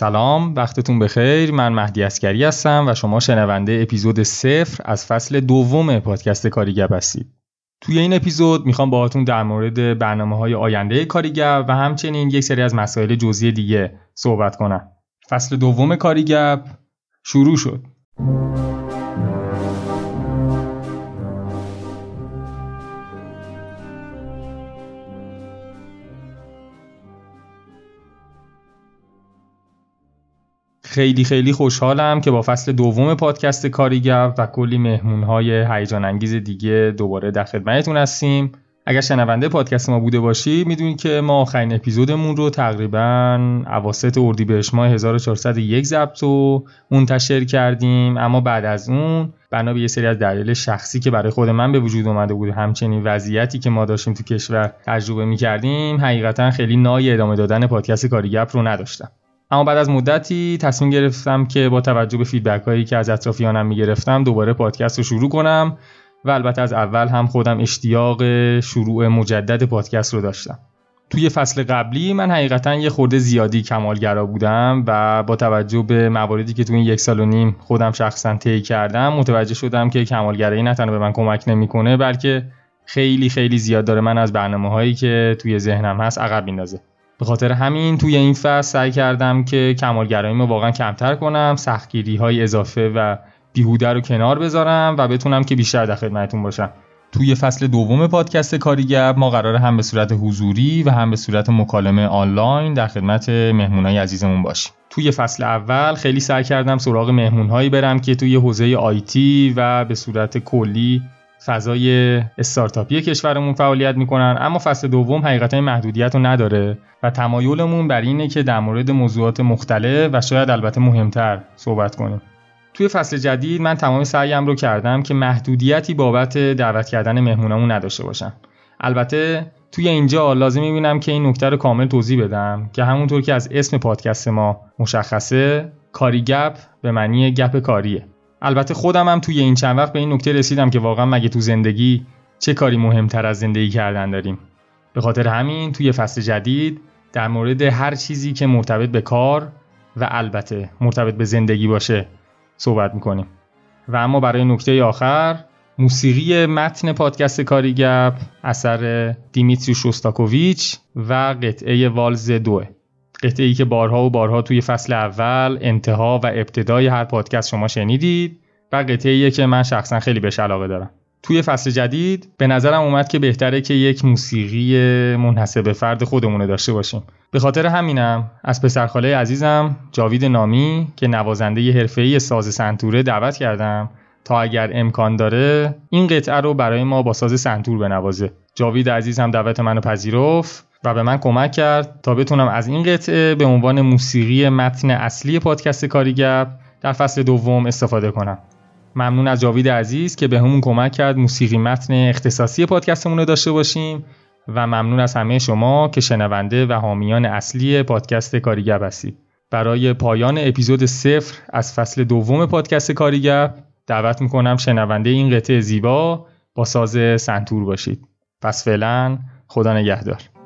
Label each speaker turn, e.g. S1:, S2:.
S1: سلام وقتتون بخیر. من مهدی اسکری هستم و شما شنونده اپیزود صفر از فصل دوم پادکست کاریگب هستید. توی این اپیزود می‌خوام باهاتون در مورد برنامه های آینده کاریگب و همچنین یک سری از مسائل جزئی دیگه صحبت کنم. فصل دوم کاریگب شروع شد. خیلی خیلی خوشحالم که با فصل دوم پادکست کاریگر و کلی مهمونهای هیجان انگیز دیگه دوباره در خدمتتون هستیم. اگر شنونده پادکست ما بوده باشی می‌دونید که ما آخرین اپیزودمون رو تقریبا اواسط اردیبهشت ماه 1401 ضبط و منتشر کردیم. اما بعد از اون بنا به یه سری از دلایل شخصی که برای خود من به وجود اومده بود همچنین وضعیتی که ما داشتیم تو کشور تجربه می‌کردیم حقیقتا خیلی نای ادامه دادن پادکست کاریگپ رو نداشتم. اما بعد از مدتی تصمیم گرفتم که با توجه به فیدبک هایی که از اطرافیانم می‌گرفتم دوباره پادکست رو شروع کنم و البته از اول هم خودم اشتیاق شروع مجدد پادکست رو داشتم. توی فصل قبلی من حقیقتا یه خورده زیادی کمالگرا بودم و با توجه به مواردی که توی این یک سال و نیم خودم شخصا طی کردم متوجه شدم که کمالگرایی نه تنها به من کمک نمی‌کنه بلکه خیلی خیلی زیاد داره من از برنامه هایی که توی ذهنم هست عقب میندازه به خاطر همین توی این فصل سعی کردم که کمالگراییمو واقعا کمتر کنم سختگیری های اضافه و بیهوده رو کنار بذارم و بتونم که بیشتر در خدمتتون باشم. توی فصل دوم پادکست کاریگب ما قراره هم به صورت حضوری و هم به صورت مکالمه آنلاین در خدمت مهمونای عزیزمون باشیم. توی فصل اول خیلی سعی کردم سراغ مهمونهایی برم که توی حوزه آیتی و به صورت کلی فضای استارتاپی کشورمون فعالیت می‌کنن اما فصل دوم حقیقتا محدودیت رو نداره و تمایلمون بر اینه که در مورد موضوعات مختلف و شاید البته مهمتر صحبت کنیم. توی فصل جدید من تمام سعیم رو کردم که محدودیتی بابت دعوت کردن مهمونامون نداشته باشم البته توی اینجا لازم می‌بینم که این نکته رو کامل توضیح بدم که همونطور که از اسم پادکست ما مشخصه کاری گپ به معنی گپ کاریه. البته خودم هم توی این چند وقت به این نکته رسیدم که واقعا مگه تو زندگی چه کاری مهمتر از زندگی کردن داریم. به خاطر همین توی فصل جدید در مورد هر چیزی که مرتبط به کار و البته مرتبط به زندگی باشه صحبت می‌کنیم. و اما برای نکته آخر موسیقی متن پادکست کاریگپ اثر دیمیتری شوستاکوویچ و قطعه والز دوه. قطعه که بارها و بارها توی فصل اول انتها و ابتدای هر پادکست شما شنیدید و قطعه که من شخصا خیلی بهش علاقه دارم. توی فصل جدید به نظرم اومد که بهتره که یک موسیقی منحصر فرد خودمونه داشته باشیم. به خاطر همینم از پسرخاله عزیزم جاوید نامی که نوازنده حرفه‌ای ساز سنتوره دعوت کردم تا اگر امکان داره این قطعه رو برای ما با ساز سنتور بنوازه. جاوید عزیز هم دعوت منو پذیرفت. و به من کمک کرد تا بتونم از این قطعه به عنوان موسیقی متن اصلی پادکست کاریگپ در فصل دوم استفاده کنم. ممنون از جاوید عزیز که به همون کمک کرد موسیقی متن اختصاصی پادکستمون رو داشته باشیم و ممنون از همه شما که شنونده و حامیان اصلی پادکست کاریگپ هستید برای پایان اپیزود صفر از فصل دوم پادکست کاریگپ دعوت می‌کنم شنونده این قطعه زیبا با ساز سنتور باشید. پس فعلا خدا نگهدار.